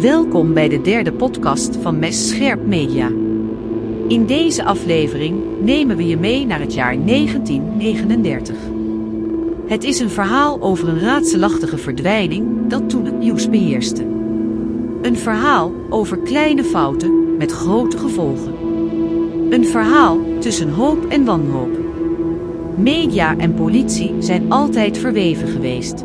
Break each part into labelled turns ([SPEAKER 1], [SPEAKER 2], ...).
[SPEAKER 1] Welkom bij de derde podcast van Mes Scherp Media. In deze aflevering nemen we je mee naar het jaar 1939. Het is een verhaal over een raadselachtige verdwijning dat toen het nieuws beheerste. Een verhaal over kleine fouten met grote gevolgen. Een verhaal tussen hoop en wanhoop. Media en politie zijn altijd verweven geweest.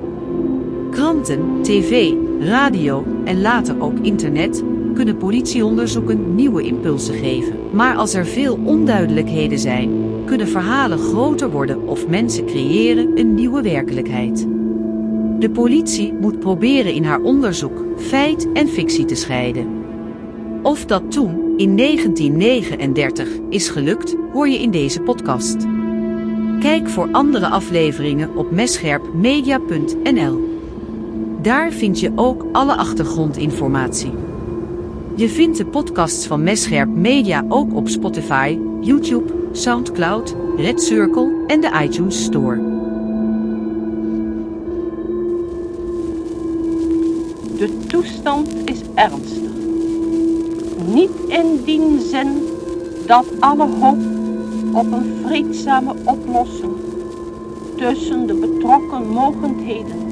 [SPEAKER 1] Kranten, tv, radio en later ook internet kunnen politieonderzoeken nieuwe impulsen geven. Maar als er veel onduidelijkheden zijn, kunnen verhalen groter worden of mensen creëren een nieuwe werkelijkheid. De politie moet proberen in haar onderzoek feit en fictie te scheiden. Of dat toen, in 1939, is gelukt, hoor je in deze podcast. Kijk voor andere afleveringen op messcherpmedia.nl. Daar vind je ook alle achtergrondinformatie. Je vindt de podcasts van Messcherp Media ook op Spotify, YouTube, Soundcloud, Red Circle en de iTunes Store.
[SPEAKER 2] De toestand is ernstig. Niet in die zin dat alle hoop op een vreedzame oplossing tussen de betrokken mogendheden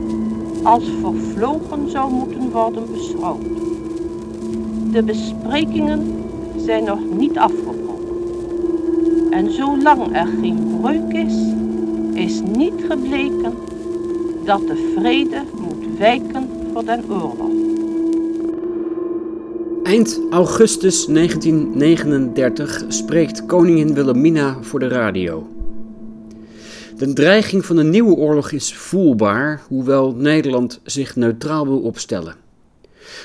[SPEAKER 2] als vervlogen zou moeten worden beschouwd. De besprekingen zijn nog niet afgebroken. En zolang er geen breuk is, is niet gebleken dat de vrede moet wijken voor den oorlog.
[SPEAKER 3] Eind augustus 1939 spreekt koningin Wilhelmina voor de radio. De dreiging van een nieuwe oorlog is voelbaar, hoewel Nederland zich neutraal wil opstellen.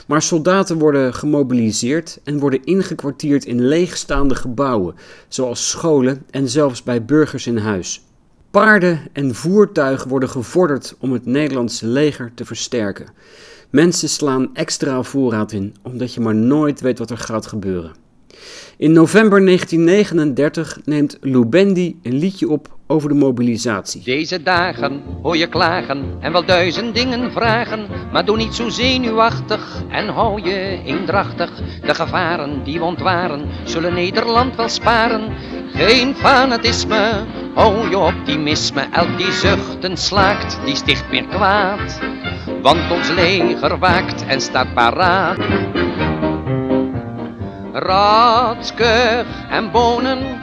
[SPEAKER 3] Maar soldaten worden gemobiliseerd en worden ingekwartierd in leegstaande gebouwen, zoals scholen en zelfs bij burgers in huis. Paarden en voertuigen worden gevorderd om het Nederlandse leger te versterken. Mensen slaan extra voorraad in, omdat je maar nooit weet wat er gaat gebeuren. In november 1939 neemt Lubendi een liedje op over de mobilisatie.
[SPEAKER 4] Deze dagen hoor je klagen en wel duizend dingen vragen, maar doe niet zo zenuwachtig en hou je eendrachtig. De gevaren die we ontwaren, zullen Nederland wel sparen. Geen fanatisme, hou je optimisme, elk die zuchten slaakt, die sticht meer kwaad. Want ons leger waakt en staat paraat. Ratskeur en bonen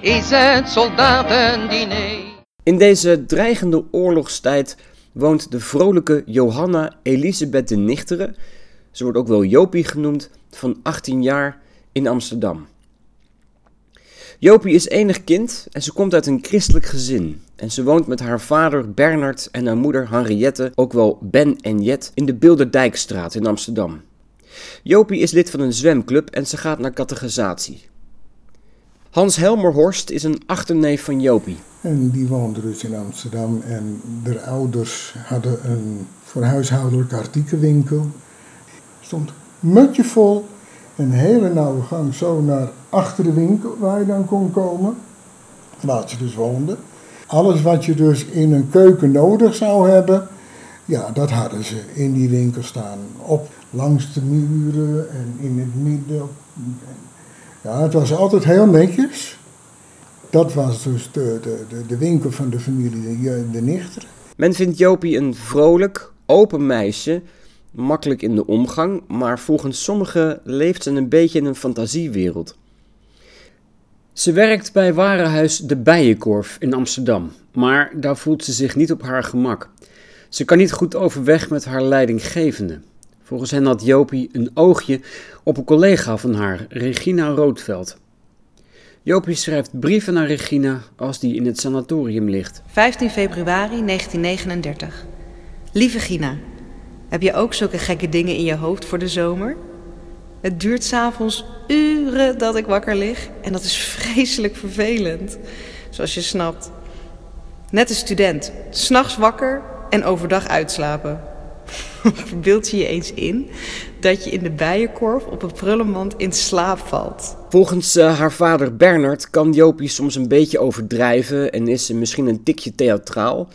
[SPEAKER 4] is het soldatendiner.
[SPEAKER 3] In deze dreigende oorlogstijd woont de vrolijke Johanna Elisabeth de Nichtere, ze wordt ook wel Jopie genoemd, van 18 jaar in Amsterdam. Jopie is enig kind en ze komt uit een christelijk gezin. En ze woont met haar vader Bernard en haar moeder Henriette, ook wel Ben en Jet, in de Bilderdijkstraat in Amsterdam. Jopie is lid van een zwemclub en ze gaat naar catechisatie. Hans Helmerhorst is een achterneef van Jopie.
[SPEAKER 5] En die woonde dus in Amsterdam en de ouders hadden een voor artikelwinkel. Stond mutje vol, een hele nauwe gang zo naar achter de winkel waar je dan kon komen, waar ze dus woonden. Alles wat je dus in een keuken nodig zou hebben, ja, dat hadden ze in die winkel staan. Op langs de muren en in het midden. Ja, het was altijd heel netjes. Dat was dus de, de, de, winkel van de familie de, de Nichter.
[SPEAKER 3] Men vindt Jopie een vrolijk, open meisje, makkelijk in de omgang, maar volgens sommigen leeft ze een beetje in een fantasiewereld. Ze werkt bij warenhuis De Bijenkorf in Amsterdam, maar daar voelt ze zich niet op haar gemak. Ze kan niet goed overweg met haar leidinggevende. Volgens hen had Jopie een oogje op een collega van haar, Regina Roodveld. Jopie schrijft brieven naar Regina als die in het sanatorium ligt.
[SPEAKER 6] 15 februari 1939. Lieve Gina, heb je ook zulke gekke dingen in je hoofd voor de zomer? Het duurt s'avonds uren dat ik wakker lig en dat is vreselijk vervelend, zoals je snapt. Net een student, s'nachts wakker en overdag uitslapen. Verbeeld je je eens in dat je in de bijenkorf op een prullenmand in slaap valt.
[SPEAKER 3] Volgens uh, haar vader Bernard kan Jopie soms een beetje overdrijven en is ze misschien een tikje theatraal.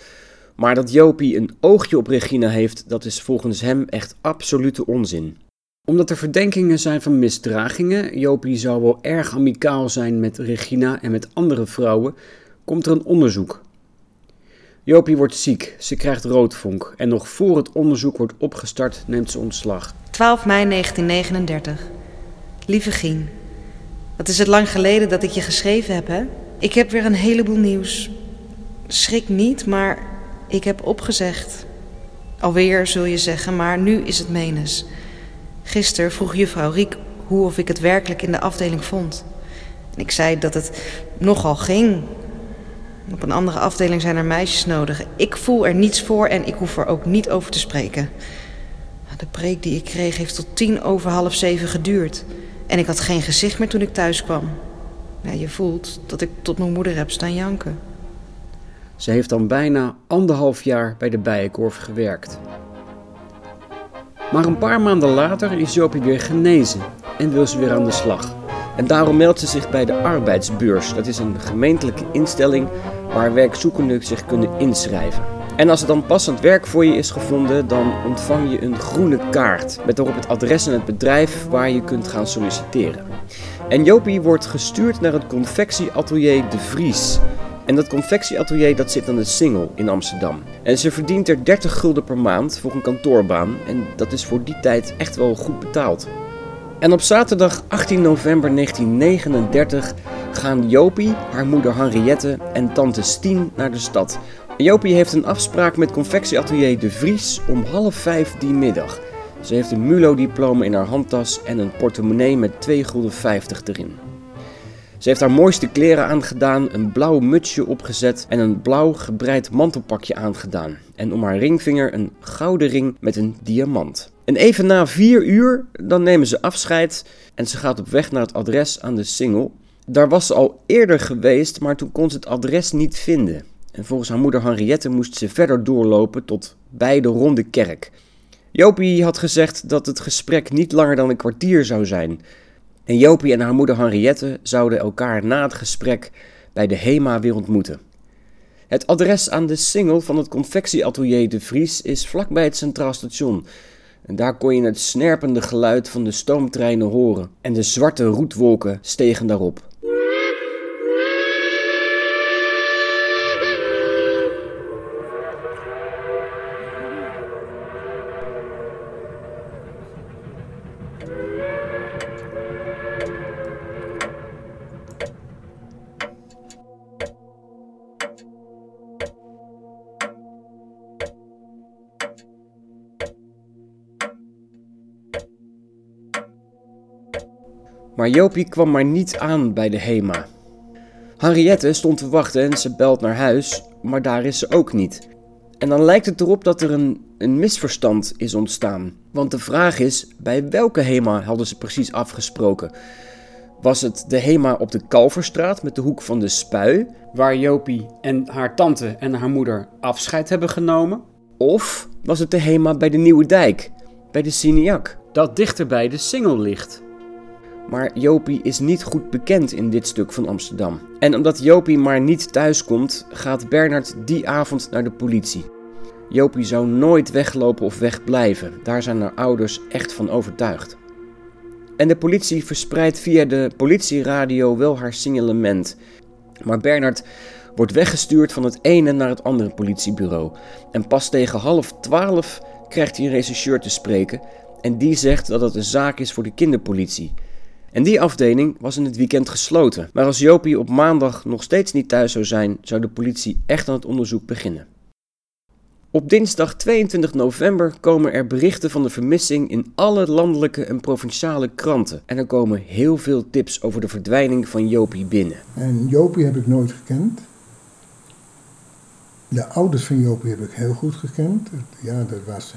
[SPEAKER 3] Maar dat Jopie een oogje op Regina heeft, dat is volgens hem echt absolute onzin. Omdat er verdenkingen zijn van misdragingen, Jopie zou wel erg amicaal zijn met Regina en met andere vrouwen, komt er een onderzoek. Jopie wordt ziek, ze krijgt roodvonk en nog voor het onderzoek wordt opgestart neemt ze ontslag.
[SPEAKER 6] 12 mei 1939. Lieve Gien, wat is het lang geleden dat ik je geschreven heb, hè? Ik heb weer een heleboel nieuws. Schrik niet, maar ik heb opgezegd. Alweer zul je zeggen, maar nu is het menens. Gisteren vroeg juffrouw Riek hoe of ik het werkelijk in de afdeling vond. En ik zei dat het nogal ging. Op een andere afdeling zijn er meisjes nodig. Ik voel er niets voor en ik hoef er ook niet over te spreken. De preek die ik kreeg heeft tot tien over half zeven geduurd. En ik had geen gezicht meer toen ik thuis kwam. Ja, je voelt dat ik tot mijn moeder heb staan janken.
[SPEAKER 3] Ze heeft dan bijna anderhalf jaar bij de Bijenkorf gewerkt. Maar een paar maanden later is Jopie weer genezen en wil ze weer aan de slag. En daarom meldt ze zich bij de arbeidsbeurs. Dat is een gemeentelijke instelling waar werkzoekenden zich kunnen inschrijven. En als er dan passend werk voor je is gevonden, dan ontvang je een groene kaart met daarop het adres en het bedrijf waar je kunt gaan solliciteren. En Jopie wordt gestuurd naar het confectieatelier De Vries. En dat confectieatelier dat zit aan de Singel in Amsterdam. En ze verdient er 30 gulden per maand voor een kantoorbaan. En dat is voor die tijd echt wel goed betaald. En op zaterdag 18 november 1939 gaan Jopie, haar moeder Henriette en tante Stien naar de stad. Jopie heeft een afspraak met confectieatelier De Vries om half vijf die middag. Ze heeft een MULO-diploma in haar handtas en een portemonnee met 2,50 gulden erin. Ze heeft haar mooiste kleren aangedaan, een blauw mutsje opgezet en een blauw gebreid mantelpakje aangedaan. En om haar ringvinger een gouden ring met een diamant. En even na vier uur, dan nemen ze afscheid en ze gaat op weg naar het adres aan de Singel. Daar was ze al eerder geweest, maar toen kon ze het adres niet vinden. En volgens haar moeder Henriette moest ze verder doorlopen tot bij de Ronde Kerk. Jopie had gezegd dat het gesprek niet langer dan een kwartier zou zijn. En Jopie en haar moeder Henriette zouden elkaar na het gesprek bij de HEMA weer ontmoeten. Het adres aan de singel van het confectieatelier De Vries is vlakbij het Centraal Station. En daar kon je het snerpende geluid van de stoomtreinen horen en de zwarte roetwolken stegen daarop. Maar Jopie kwam maar niet aan bij de HEMA. Henriette stond te wachten en ze belt naar huis, maar daar is ze ook niet. En dan lijkt het erop dat er een, een misverstand is ontstaan. Want de vraag is, bij welke HEMA hadden ze precies afgesproken? Was het de HEMA op de Kalverstraat met de hoek van de Spui, waar Jopie en haar tante en haar moeder afscheid hebben genomen? Of was het de HEMA bij de Nieuwe Dijk, bij de Cineac, dat dichter bij de Singel ligt? Maar Jopie is niet goed bekend in dit stuk van Amsterdam. En omdat Jopie maar niet thuis komt, gaat Bernard die avond naar de politie. Jopie zou nooit weglopen of wegblijven, daar zijn haar ouders echt van overtuigd. En de politie verspreidt via de politieradio wel haar signalement. Maar Bernard wordt weggestuurd van het ene naar het andere politiebureau. En pas tegen half twaalf krijgt hij een rechercheur te spreken. En die zegt dat het een zaak is voor de kinderpolitie. En die afdeling was in het weekend gesloten. Maar als Jopie op maandag nog steeds niet thuis zou zijn, zou de politie echt aan het onderzoek beginnen. Op dinsdag 22 november komen er berichten van de vermissing in alle landelijke en provinciale kranten. En er komen heel veel tips over de verdwijning van Jopie binnen.
[SPEAKER 5] En Jopie heb ik nooit gekend. De ouders van Jopie heb ik heel goed gekend. Ja, dat was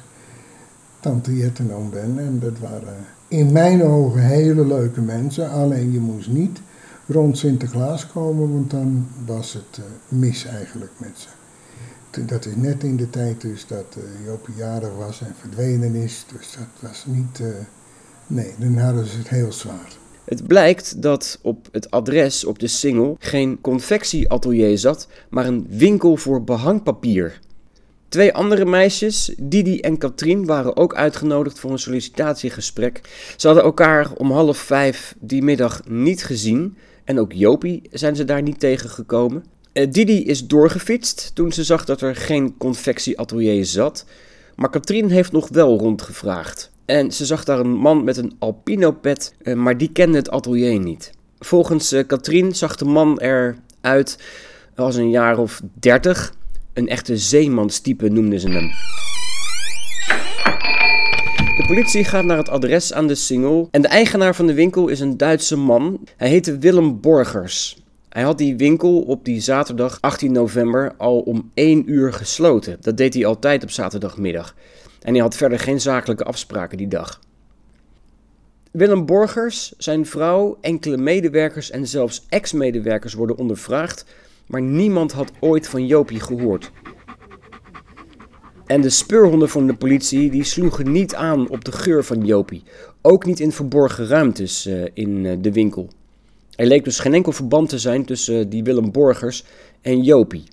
[SPEAKER 5] tante Jet en oom Ben. En dat waren in mijn ogen hele leuke mensen. Alleen je moest niet rond Sinterklaas komen, want dan was het uh, mis eigenlijk met ze. Dat is net in de tijd dus dat uh, Joopie jarig was en verdwenen is. Dus dat was niet... Uh, nee, dan hadden ze het heel zwaar.
[SPEAKER 3] Het blijkt dat op het adres op de single geen confectieatelier zat, maar een winkel voor behangpapier. Twee andere meisjes, Didi en Katrien, waren ook uitgenodigd voor een sollicitatiegesprek. Ze hadden elkaar om half vijf die middag niet gezien. En ook Jopie zijn ze daar niet tegengekomen. Uh, Didi is doorgefietst toen ze zag dat er geen confectieatelier zat. Maar Katrien heeft nog wel rondgevraagd. En ze zag daar een man met een alpino-pet, uh, maar die kende het atelier niet. Volgens uh, Katrien zag de man eruit als een jaar of dertig. Een echte zeemanstype noemden ze hem. De politie gaat naar het adres aan de single en de eigenaar van de winkel is een Duitse man. Hij heette Willem Borgers. Hij had die winkel op die zaterdag 18 november al om 1 uur gesloten. Dat deed hij altijd op zaterdagmiddag. En hij had verder geen zakelijke afspraken die dag. Willem Borgers, zijn vrouw, enkele medewerkers en zelfs ex-medewerkers worden ondervraagd, maar niemand had ooit van Jopie gehoord. En de speurhonden van de politie die sloegen niet aan op de geur van Jopie, ook niet in verborgen ruimtes uh, in uh, de winkel. Er leek dus geen enkel verband te zijn tussen uh, die Willem Borgers en Jopie.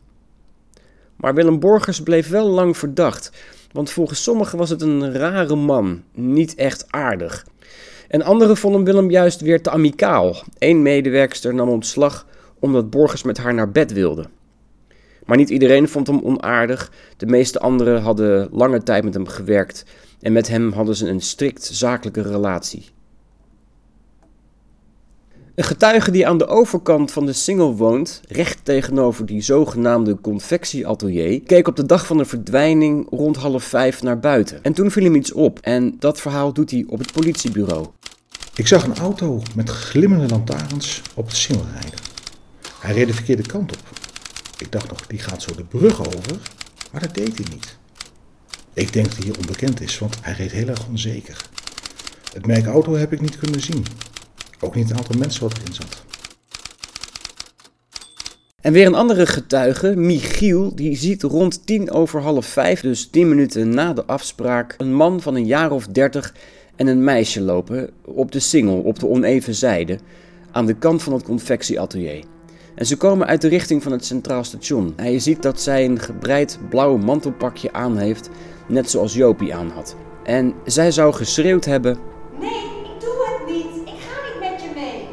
[SPEAKER 3] Maar Willem Borgers bleef wel lang verdacht, want volgens sommigen was het een rare man, niet echt aardig. En anderen vonden Willem juist weer te amicaal. Eén medewerkster nam ontslag omdat Borgers met haar naar bed wilde. Maar niet iedereen vond hem onaardig. De meeste anderen hadden lange tijd met hem gewerkt en met hem hadden ze een strikt zakelijke relatie. Een getuige die aan de overkant van de singel woont, recht tegenover die zogenaamde confectieatelier, keek op de dag van de verdwijning rond half vijf naar buiten. En toen viel hem iets op en dat verhaal doet hij op het politiebureau.
[SPEAKER 7] Ik zag een auto met glimmende lantaarns op de singel rijden. Hij reed de verkeerde kant op. Ik dacht nog, die gaat zo de brug over, maar dat deed hij niet. Ik denk dat hij hier onbekend is, want hij reed heel erg onzeker. Het merk auto heb ik niet kunnen zien. Ook niet het aantal mensen wat erin zat.
[SPEAKER 3] En weer een andere getuige, Michiel, die ziet rond tien over half vijf, dus tien minuten na de afspraak, een man van een jaar of dertig en een meisje lopen op de singel, op de oneven zijde, aan de kant van het confectieatelier. En ze komen uit de richting van het Centraal Station. En je ziet dat zij een gebreid blauw mantelpakje aan heeft, net zoals Jopie aan had. En zij zou geschreeuwd hebben:
[SPEAKER 8] Nee, ik doe het niet. Ik ga niet met je mee.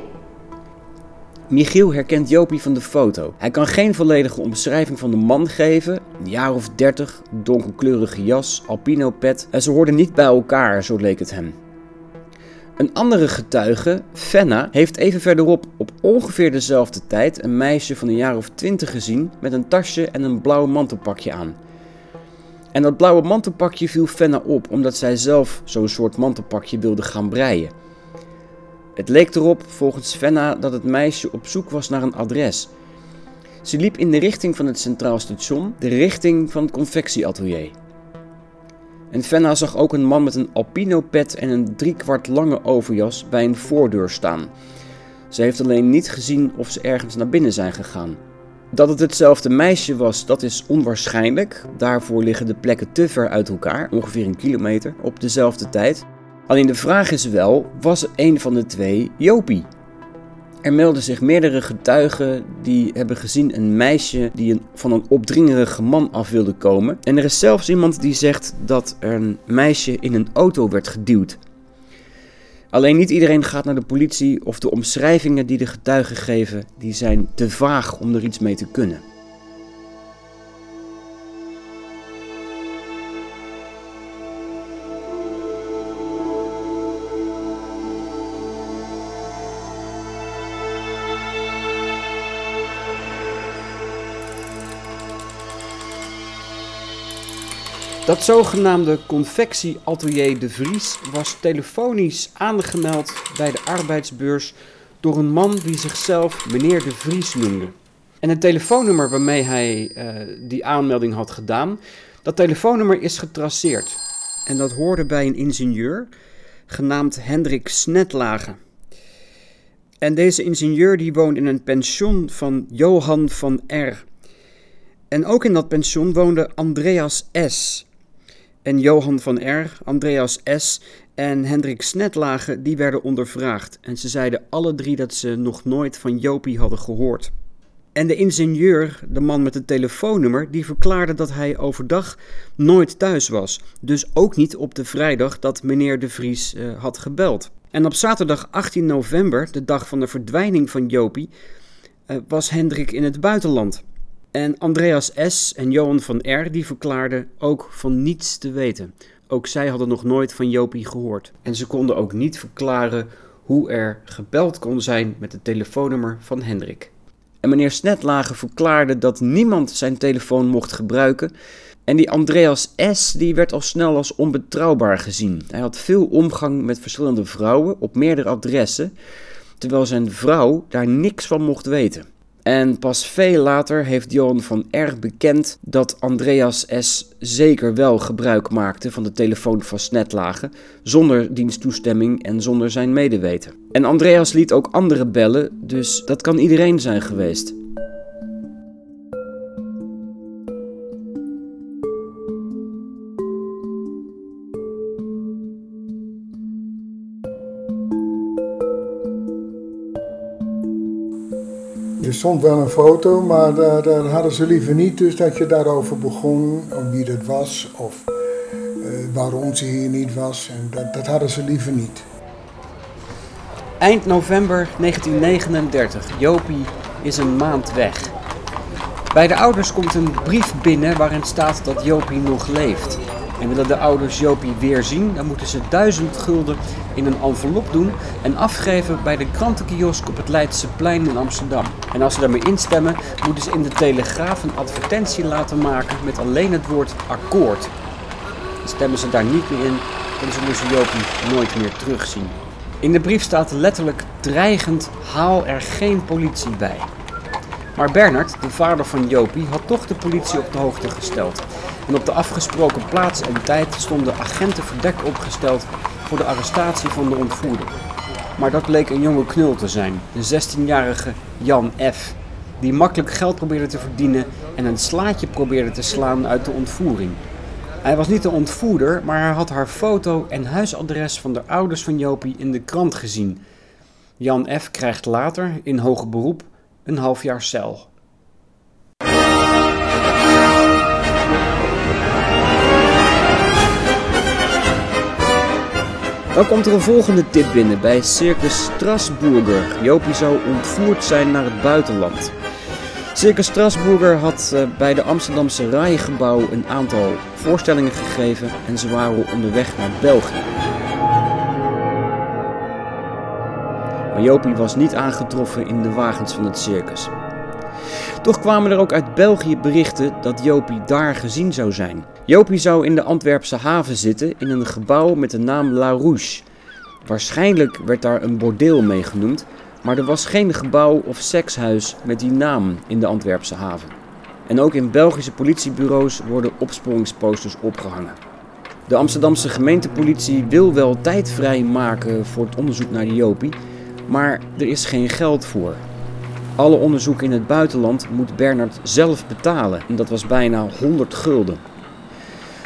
[SPEAKER 3] Michiel herkent Jopie van de foto. Hij kan geen volledige omschrijving van de man geven. Een jaar of dertig, donkerkleurige jas, alpino pet. En ze hoorden niet bij elkaar, zo leek het hem. Een andere getuige, Fenna, heeft even verderop op ongeveer dezelfde tijd een meisje van een jaar of twintig gezien met een tasje en een blauw mantelpakje aan. En dat blauwe mantelpakje viel Fenna op omdat zij zelf zo'n soort mantelpakje wilde gaan breien. Het leek erop, volgens Fenna, dat het meisje op zoek was naar een adres. Ze liep in de richting van het Centraal Station, de richting van het confectieatelier. En Fenna zag ook een man met een alpino-pet en een driekwart lange overjas bij een voordeur staan. Ze heeft alleen niet gezien of ze ergens naar binnen zijn gegaan. Dat het hetzelfde meisje was, dat is onwaarschijnlijk. Daarvoor liggen de plekken te ver uit elkaar, ongeveer een kilometer, op dezelfde tijd. Alleen de vraag is wel, was een van de twee Jopie? Er melden zich meerdere getuigen die hebben gezien een meisje die van een opdringerige man af wilde komen. En er is zelfs iemand die zegt dat er een meisje in een auto werd geduwd. Alleen niet iedereen gaat naar de politie of de omschrijvingen die de getuigen geven, die zijn te vaag om er iets mee te kunnen. Dat zogenaamde confectieatelier De Vries was telefonisch aangemeld bij de arbeidsbeurs door een man die zichzelf meneer De Vries noemde. En het telefoonnummer waarmee hij uh, die aanmelding had gedaan, dat telefoonnummer is getraceerd. En dat hoorde bij een ingenieur genaamd Hendrik Snetlage. En deze ingenieur die woont in een pension van Johan van R. En ook in dat pension woonde Andreas S en Johan van R., Andreas S. en Hendrik Snetlage, die werden ondervraagd. En ze zeiden alle drie dat ze nog nooit van Jopie hadden gehoord. En de ingenieur, de man met het telefoonnummer, die verklaarde dat hij overdag nooit thuis was. Dus ook niet op de vrijdag dat meneer De Vries uh, had gebeld. En op zaterdag 18 november, de dag van de verdwijning van Jopie, uh, was Hendrik in het buitenland. En Andreas S. en Johan van R. die verklaarden ook van niets te weten. Ook zij hadden nog nooit van Jopie gehoord. En ze konden ook niet verklaren hoe er gebeld kon zijn met het telefoonnummer van Hendrik. En meneer Snetlager verklaarde dat niemand zijn telefoon mocht gebruiken. En die Andreas S. die werd al snel als onbetrouwbaar gezien. Hij had veel omgang met verschillende vrouwen op meerdere adressen, terwijl zijn vrouw daar niks van mocht weten. En pas veel later heeft Johan van R. bekend dat Andreas S. zeker wel gebruik maakte van de telefoon van Snetlagen, zonder diensttoestemming en zonder zijn medeweten. En Andreas liet ook anderen bellen, dus dat kan iedereen zijn geweest.
[SPEAKER 5] Er stond wel een foto, maar daar, daar, hadden ze liever niet. Dus dat je daarover begon, wie dat was of uh, waarom ze hier niet was. En dat, dat hadden ze liever niet.
[SPEAKER 3] Eind november 1939. Jopie is een maand weg. Bij de ouders komt een brief binnen waarin staat dat Jopie nog leeft. En willen de ouders Jopie weer zien, dan moeten ze duizend gulden in een envelop doen en afgeven bij de krantenkiosk op het Leidse plein in Amsterdam. En als ze daarmee instemmen, moeten ze in de Telegraaf een advertentie laten maken met alleen het woord akkoord. Stemmen ze daar niet meer in, dan zullen ze Jopie nooit meer terugzien. In de brief staat letterlijk dreigend: haal er geen politie bij. Maar Bernard, de vader van Jopie, had toch de politie op de hoogte gesteld. En op de afgesproken plaats en tijd stonden agenten verdekt opgesteld voor de arrestatie van de ontvoerder. Maar dat bleek een jonge knul te zijn, de 16-jarige Jan F., die makkelijk geld probeerde te verdienen en een slaatje probeerde te slaan uit de ontvoering. Hij was niet de ontvoerder, maar hij had haar foto en huisadres van de ouders van Jopie in de krant gezien. Jan F. krijgt later, in hoger beroep, een half jaar cel. Dan komt er een volgende tip binnen bij Circus Strasburger. Jopie zou ontvoerd zijn naar het buitenland. Circus Strasburger had eh, bij de Amsterdamse Rijgebouw een aantal voorstellingen gegeven en ze waren onderweg naar België. Maar Jopie was niet aangetroffen in de wagens van het circus. Toch kwamen er ook uit België berichten dat Jopie daar gezien zou zijn. Jopie zou in de Antwerpse haven zitten in een gebouw met de naam La Rouge. Waarschijnlijk werd daar een bordeel mee genoemd, maar er was geen gebouw of sekshuis met die naam in de Antwerpse haven. En ook in Belgische politiebureaus worden opsporingsposters opgehangen. De Amsterdamse gemeentepolitie wil wel tijd vrijmaken voor het onderzoek naar de Jopie, maar er is geen geld voor. Alle onderzoek in het buitenland moet Bernard zelf betalen en dat was bijna 100 gulden.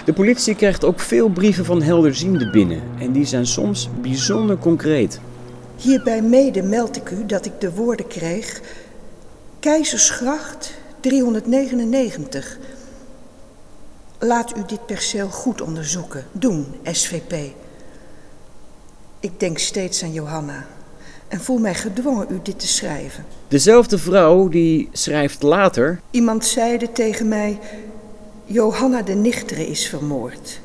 [SPEAKER 3] De politie krijgt ook veel brieven van helderzienden binnen en die zijn soms bijzonder concreet.
[SPEAKER 9] Hierbij mede meld ik u dat ik de woorden kreeg: Keizersgracht 399. Laat u dit perceel goed onderzoeken. Doen, SVP. Ik denk steeds aan Johanna en voel mij gedwongen u dit te schrijven.
[SPEAKER 3] Dezelfde vrouw die schrijft later.
[SPEAKER 9] Iemand zeide tegen mij: Johanna de Nichtere is vermoord.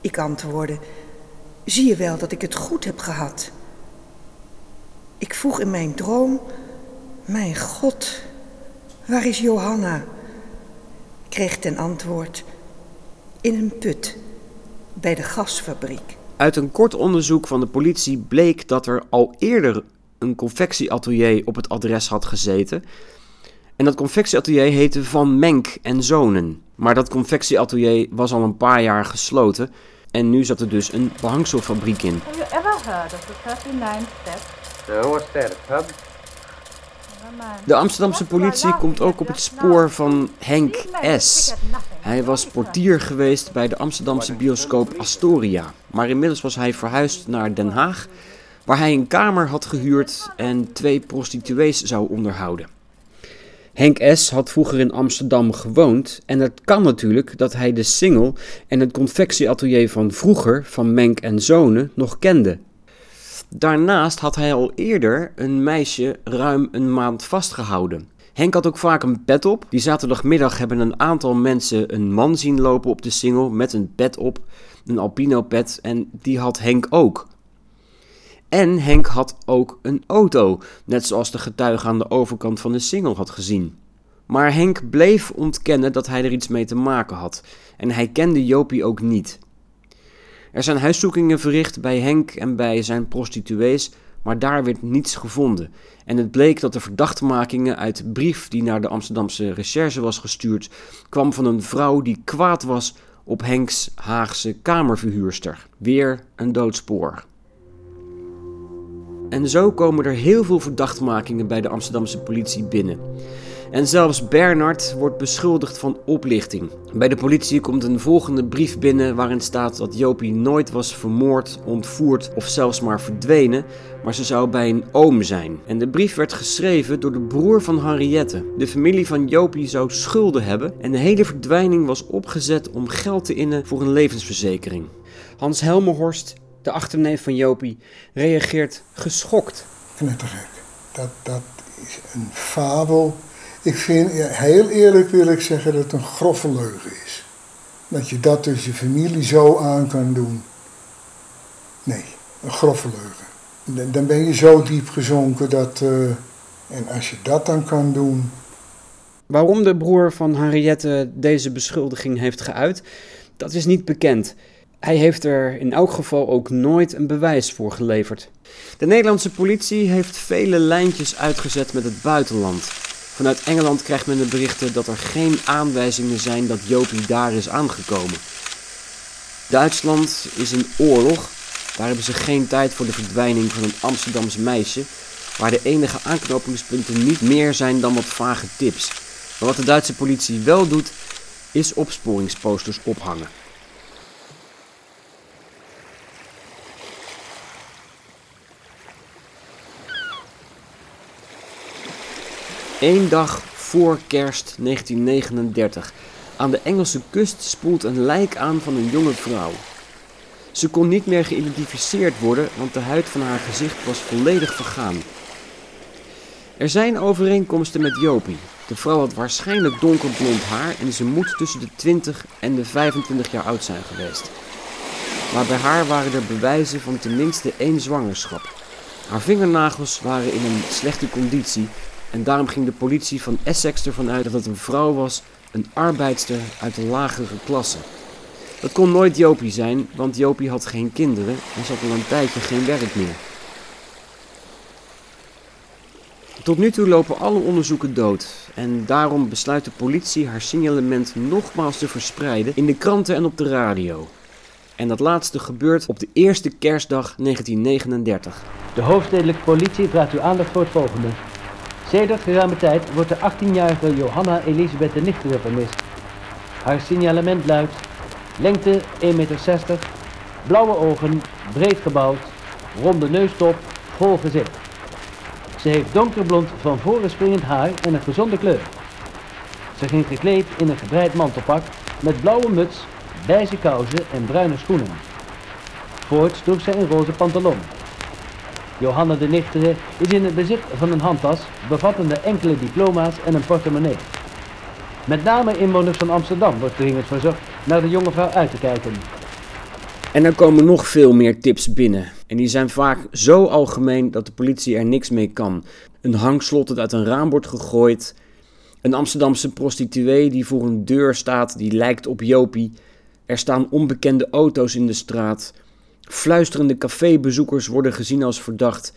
[SPEAKER 9] Ik antwoordde: Zie je wel dat ik het goed heb gehad? Ik vroeg in mijn droom: Mijn God, waar is Johanna? Ik kreeg ten antwoord: In een put bij de gasfabriek.
[SPEAKER 3] Uit een kort onderzoek van de politie bleek dat er al eerder een confectieatelier op het adres had gezeten. En dat confectieatelier heette Van Menk en Zonen. Maar dat confectieatelier was al een paar jaar gesloten. En nu zat er dus een behangselfabriek in.
[SPEAKER 10] Have you ever heard of the 39 steps?
[SPEAKER 11] No, what's that, a pub?
[SPEAKER 3] De Amsterdamse politie komt ook op het spoor van Henk S. Hij was portier geweest bij de Amsterdamse bioscoop Astoria. Maar inmiddels was hij verhuisd naar Den Haag, waar hij een kamer had gehuurd en twee prostituees zou onderhouden. Henk S. had vroeger in Amsterdam gewoond en het kan natuurlijk dat hij de single en het confectieatelier van vroeger van Menk en Zonen nog kende. Daarnaast had hij al eerder een meisje ruim een maand vastgehouden. Henk had ook vaak een pet op. Die zaterdagmiddag hebben een aantal mensen een man zien lopen op de single met een pet op, een albino pet en die had Henk ook. En Henk had ook een auto, net zoals de getuige aan de overkant van de single had gezien. Maar Henk bleef ontkennen dat hij er iets mee te maken had en hij kende Jopie ook niet. Er zijn huiszoekingen verricht bij Henk en bij zijn prostituees, maar daar werd niets gevonden. En het bleek dat de verdachtmakingen uit de brief die naar de Amsterdamse recherche was gestuurd, kwam van een vrouw die kwaad was op Henks Haagse kamerverhuurster. Weer een doodspoor. En zo komen er heel veel verdachtmakingen bij de Amsterdamse politie binnen. En zelfs Bernard wordt beschuldigd van oplichting. Bij de politie komt een volgende brief binnen waarin staat dat Jopie nooit was vermoord, ontvoerd of zelfs maar verdwenen, maar ze zou bij een oom zijn. En de brief werd geschreven door de broer van Henriette. De familie van Jopie zou schulden hebben en de hele verdwijning was opgezet om geld te innen voor een levensverzekering. Hans Helmerhorst, de achterneef van Jopie, reageert geschokt.
[SPEAKER 5] Knettergek. Dat, dat is een fabel ik vind, heel eerlijk wil ik zeggen, dat het een grove leugen is. Dat je dat dus je familie zo aan kan doen. Nee, een grove leugen. Dan ben je zo diep gezonken dat. Uh, en als je dat dan kan doen.
[SPEAKER 3] Waarom de broer van Henriette deze beschuldiging heeft geuit, dat is niet bekend. Hij heeft er in elk geval ook nooit een bewijs voor geleverd. De Nederlandse politie heeft vele lijntjes uitgezet met het buitenland. Vanuit Engeland krijgt men de berichten dat er geen aanwijzingen zijn dat Jopie daar is aangekomen. Duitsland is in oorlog. Daar hebben ze geen tijd voor de verdwijning van een Amsterdamse meisje, waar de enige aanknopingspunten niet meer zijn dan wat vage tips. Maar wat de Duitse politie wel doet, is opsporingsposters ophangen. Eén dag voor kerst 1939. Aan de Engelse kust spoelt een lijk aan van een jonge vrouw. Ze kon niet meer geïdentificeerd worden, want de huid van haar gezicht was volledig vergaan. Er zijn overeenkomsten met Jopie. De vrouw had waarschijnlijk donkerblond haar en ze moet tussen de 20 en de 25 jaar oud zijn geweest. Maar bij haar waren er bewijzen van tenminste één zwangerschap. Haar vingernagels waren in een slechte conditie en daarom ging de politie van Essex ervan uit dat het een vrouw was, een arbeidster uit de lagere klasse. Dat kon nooit Jopie zijn, want Jopie had geen kinderen en had al een tijdje geen werk meer. Tot nu toe lopen alle onderzoeken dood en daarom besluit de politie haar signalement nogmaals te verspreiden in de kranten en op de radio. En dat laatste gebeurt op de eerste kerstdag 1939.
[SPEAKER 12] De hoofdstedelijke politie vraagt uw aandacht voor het volgende. Sedert geruime tijd wordt de 18-jarige Johanna Elisabeth de Nichtere vermist. Haar signalement luidt lengte 1,60 meter, blauwe ogen, breed gebouwd, ronde neustop, vol gezicht. Ze heeft donkerblond van voren springend haar en een gezonde kleur. Ze ging gekleed in een gebreid mantelpak met blauwe muts, beige kousen en bruine schoenen. Voorts droeg zij een roze pantalon. Johanna de Nichtere is in het bezit van een handtas bevattende enkele diploma's en een portemonnee. Met name inwoners van Amsterdam wordt dringend verzocht naar de jonge vrouw uit te kijken.
[SPEAKER 3] En er komen nog veel meer tips binnen. En die zijn vaak zo algemeen dat de politie er niks mee kan. Een hangslot dat uit een raam wordt gegooid. Een Amsterdamse prostituee die voor een deur staat die lijkt op Jopie. Er staan onbekende auto's in de straat. Fluisterende cafébezoekers worden gezien als verdacht.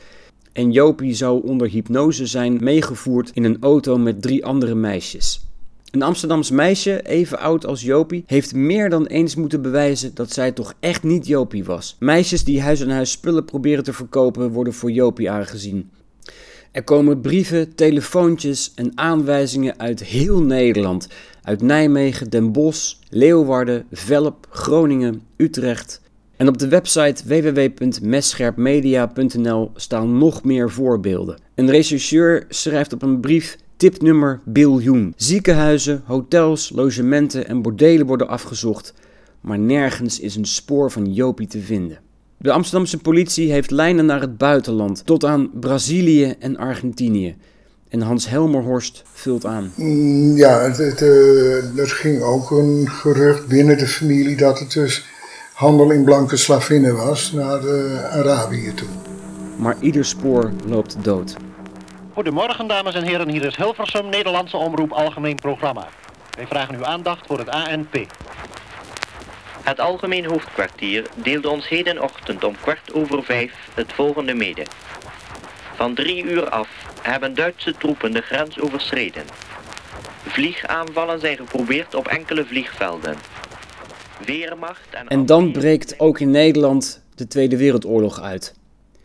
[SPEAKER 3] En Jopie zou onder hypnose zijn meegevoerd in een auto met drie andere meisjes. Een Amsterdams meisje, even oud als Jopie, heeft meer dan eens moeten bewijzen dat zij toch echt niet Jopie was. Meisjes die huis aan huis spullen proberen te verkopen, worden voor Jopie aangezien. Er komen brieven, telefoontjes en aanwijzingen uit heel Nederland. Uit Nijmegen, Den Bosch, Leeuwarden, Velp, Groningen, Utrecht, en op de website www.messcherpmedia.nl staan nog meer voorbeelden. Een rechercheur schrijft op een brief Tipnummer biljoen. Ziekenhuizen, hotels, logementen en bordelen worden afgezocht, maar nergens is een spoor van Jopie te vinden. De Amsterdamse politie heeft lijnen naar het buitenland, tot aan Brazilië en Argentinië. En Hans Helmerhorst vult aan.
[SPEAKER 5] Mm, Ja, het, het, eh, er ging ook een gerucht binnen de familie dat het dus handel in blanke slavinnen was naar de Arabië toe.
[SPEAKER 3] Maar ieder spoor loopt dood.
[SPEAKER 13] Goedemorgen dames en heren, hier is Hilversum, Nederlandse Omroep Algemeen Programma. Wij vragen uw aandacht voor het ANP.
[SPEAKER 14] Het Algemeen Hoofdkwartier deelde ons hedenochtend om kwart over vijf het volgende mede. Van drie uur af hebben Duitse troepen de grens overschreden. Vliegaanvallen zijn geprobeerd op enkele vliegvelden. Weermacht en...
[SPEAKER 3] En dan breekt ook in Nederland de Tweede Wereldoorlog uit.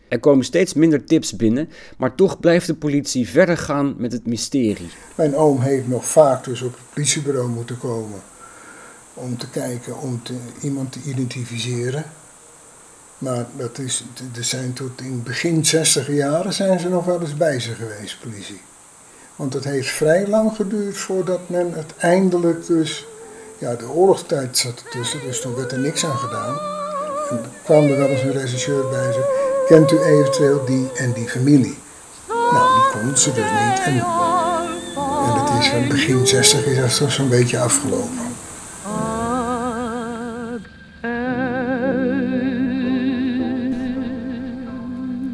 [SPEAKER 3] Er komen steeds minder tips binnen, maar toch blijft de politie verder gaan met het mysterie.
[SPEAKER 5] Mijn oom heeft nog vaak dus op het politiebureau moeten komen om te kijken, om te, iemand te identificeren. Maar dat is, er zijn tot in begin 60 jaren zijn ze nog wel eens bij ze geweest, politie. Want het heeft vrij lang geduurd voordat men het eindelijk dus... Ja, de oorlogstijd zat ertussen, dus toen werd er niks aan gedaan. En kwam er wel eens een regisseur bij ze. Kent u eventueel die en die familie? Nou, die kon ze dus niet. En, en het is van begin 60 is dat zo'n beetje afgelopen.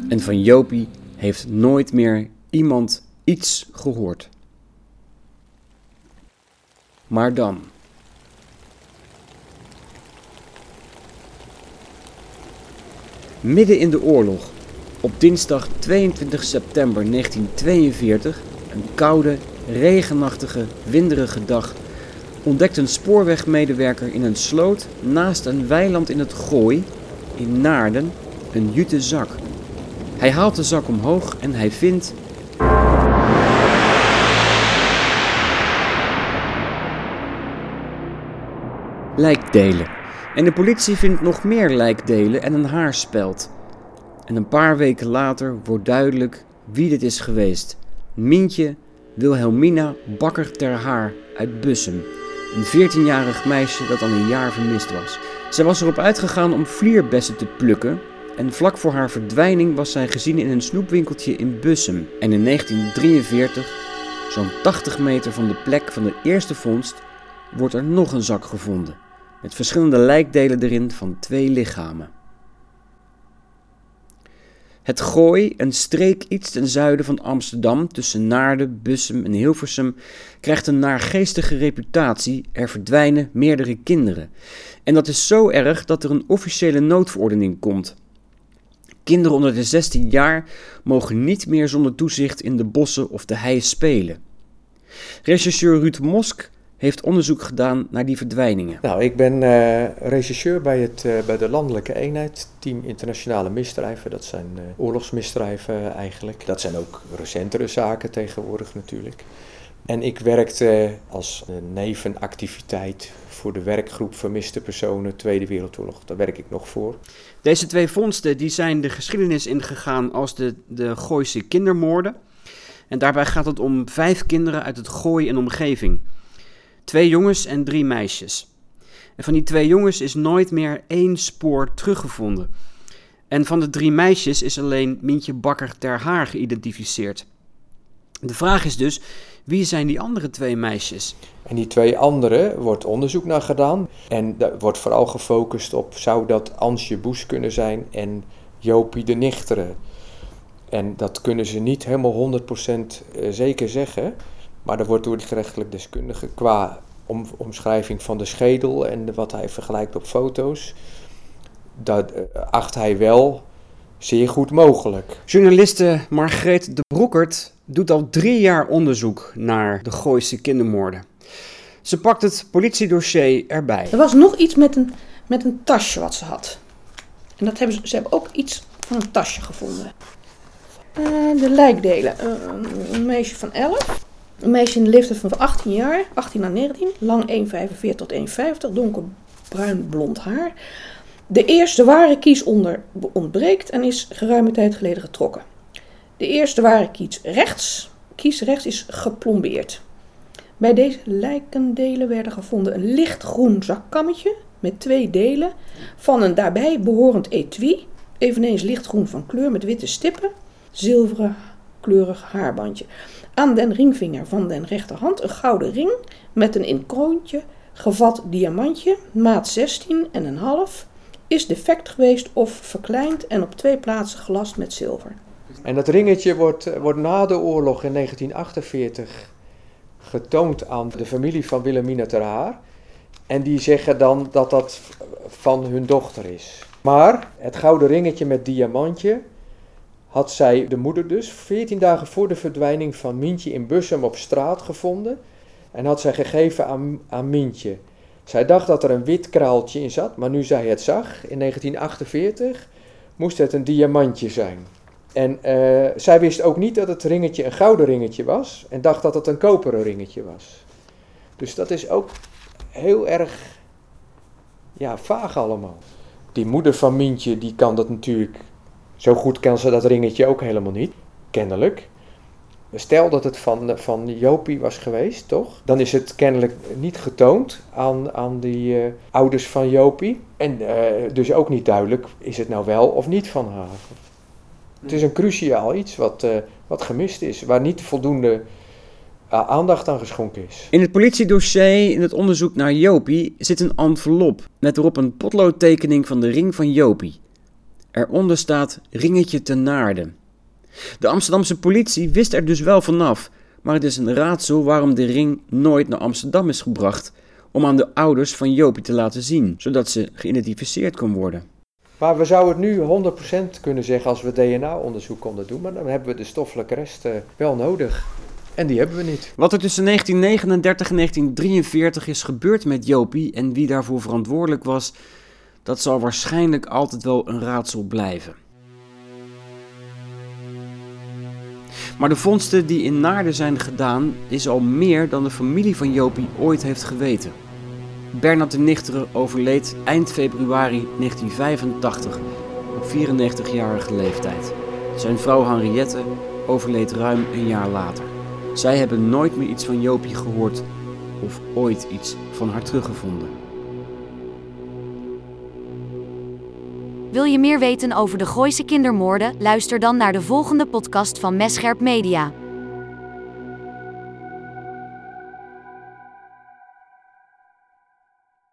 [SPEAKER 3] En van Jopie heeft nooit meer iemand iets gehoord. Maar dan. Midden in de oorlog, op dinsdag 22 september 1942, een koude, regenachtige, winderige dag, ontdekt een spoorwegmedewerker in een sloot naast een weiland in het Gooi, in Naarden, een jute zak. Hij haalt de zak omhoog en hij vindt. Lijkdelen. En de politie vindt nog meer lijkdelen en een haarspeld. En een paar weken later wordt duidelijk wie dit is geweest. Mientje Wilhelmina Bakker ter Haar uit Bussum. Een 14-jarig meisje dat al een jaar vermist was. Zij was erop uitgegaan om vlierbessen te plukken en vlak voor haar verdwijning was zij gezien in een snoepwinkeltje in Bussum. En in 1943, zo'n 80 meter van de plek van de eerste vondst, wordt er nog een zak gevonden. Met verschillende lijkdelen erin van twee lichamen. Het Gooi, een streek iets ten zuiden van Amsterdam, tussen Naarden, Bussum en Hilversum, krijgt een naargeestige reputatie. Er verdwijnen meerdere kinderen. En dat is zo erg dat er een officiële noodverordening komt. Kinderen onder de 16 jaar mogen niet meer zonder toezicht in de bossen of de hei spelen. Rechercheur Ruud Mosk heeft onderzoek gedaan naar die verdwijningen.
[SPEAKER 15] Nou, ik ben uh, rechercheur bij, het, uh, bij de landelijke eenheid, Team Internationale Misdrijven. Dat zijn uh, oorlogsmisdrijven eigenlijk. Dat zijn ook recentere zaken tegenwoordig natuurlijk. En ik werkte als nevenactiviteit voor de werkgroep Vermiste Personen Tweede Wereldoorlog. Daar werk ik nog voor.
[SPEAKER 3] Deze twee vondsten die zijn de geschiedenis ingegaan als de, de Gooise kindermoorden. En daarbij gaat het om vijf kinderen uit het Gooi en omgeving. Twee jongens en drie meisjes. En van die twee jongens is nooit meer één spoor teruggevonden. En van de drie meisjes is alleen Mientje Bakker ter Haar geïdentificeerd. De vraag is dus, wie zijn die andere twee meisjes?
[SPEAKER 15] En die twee andere wordt onderzoek naar gedaan. En daar wordt vooral gefocust op, zou dat Ansje Boes kunnen zijn en Jopie de Nichtere? En dat kunnen ze niet helemaal 100% zeker zeggen. Maar er wordt door de gerechtelijk deskundige qua om, omschrijving van de schedel en wat hij vergelijkt op foto's, dat acht hij wel zeer goed mogelijk.
[SPEAKER 3] Journaliste Margreet de Broekert doet al drie jaar onderzoek naar de Gooise kindermoorden. Ze pakt het politiedossier erbij.
[SPEAKER 16] Er was nog iets met een, met een tasje wat ze had. En dat hebben ze, ze hebben ook iets van een tasje gevonden. Uh, de lijkdelen. Uh, een meisje van 11. Een meisje in de leeftijd van 18 jaar, 18 naar 19, lang 1,45 tot 1,50, donkerbruin blond haar. De eerste ware kies onder ontbreekt en is geruime tijd geleden getrokken. De eerste ware kies rechts kiesrechts is geplombeerd. Bij deze lijkendelen werden gevonden een lichtgroen zakkammetje met twee delen van een daarbij behorend etui, eveneens lichtgroen van kleur met witte stippen, zilveren kleurig haarbandje. Aan den ringvinger van den rechterhand een gouden ring met een in kroontje gevat diamantje, maat 16 en een half, is defect geweest of verkleind en op twee plaatsen gelast met zilver.
[SPEAKER 15] En dat ringetje wordt, wordt na de oorlog in 1948 getoond aan de familie van Wilhelmina ter Haar. En die zeggen dan dat dat van hun dochter is. Maar het gouden ringetje met diamantje had zij, de moeder dus, 14 dagen voor de verdwijning van Mientje in Bussum op straat gevonden. En had zij gegeven aan, aan Mientje. Zij dacht dat er een wit kraaltje in zat, maar nu zij het zag, in 1948, moest het een diamantje zijn. En uh, zij wist ook niet dat het ringetje een gouden ringetje was en dacht dat het een koperen ringetje was. Dus dat is ook heel erg ja, vaag allemaal. Die moeder van Mientje, die kan dat natuurlijk, zo goed kan ze dat ringetje ook helemaal niet, kennelijk. Stel dat het van, van Jopie was geweest, toch? Dan is het kennelijk niet getoond aan, aan die uh, ouders van Jopie. En uh, dus ook niet duidelijk, is het nou wel of niet van haar. Het is een cruciaal iets wat, uh, wat gemist is, waar niet voldoende aandacht aan geschonken is.
[SPEAKER 3] In het politiedossier in het onderzoek naar Jopie zit een envelop met erop een potloodtekening van de ring van Jopie. Eronder staat ringetje te naarden. De Amsterdamse politie wist er dus wel vanaf, maar het is een raadsel waarom de ring nooit naar Amsterdam is gebracht om aan de ouders van Jopie te laten zien, zodat ze geïdentificeerd kon worden.
[SPEAKER 15] Maar we zouden het nu 100% kunnen zeggen als we DNA-onderzoek konden doen, maar dan hebben we de stoffelijke rest uh, wel nodig. En die hebben we niet.
[SPEAKER 3] Wat er tussen 1939 en 1943 is gebeurd met Jopie en wie daarvoor verantwoordelijk was, dat zal waarschijnlijk altijd wel een raadsel blijven. Maar de vondsten die in Naarden zijn gedaan, is al meer dan de familie van Jopie ooit heeft geweten. Bernard de Nichteren overleed eind februari 1985 op 94-jarige leeftijd. Zijn vrouw Henriette overleed ruim een jaar later. Zij hebben nooit meer iets van Jopie gehoord of ooit iets van haar teruggevonden.
[SPEAKER 1] Wil je meer weten over de Gooise kindermoorden? Luister dan naar de volgende podcast van Messcherp Media.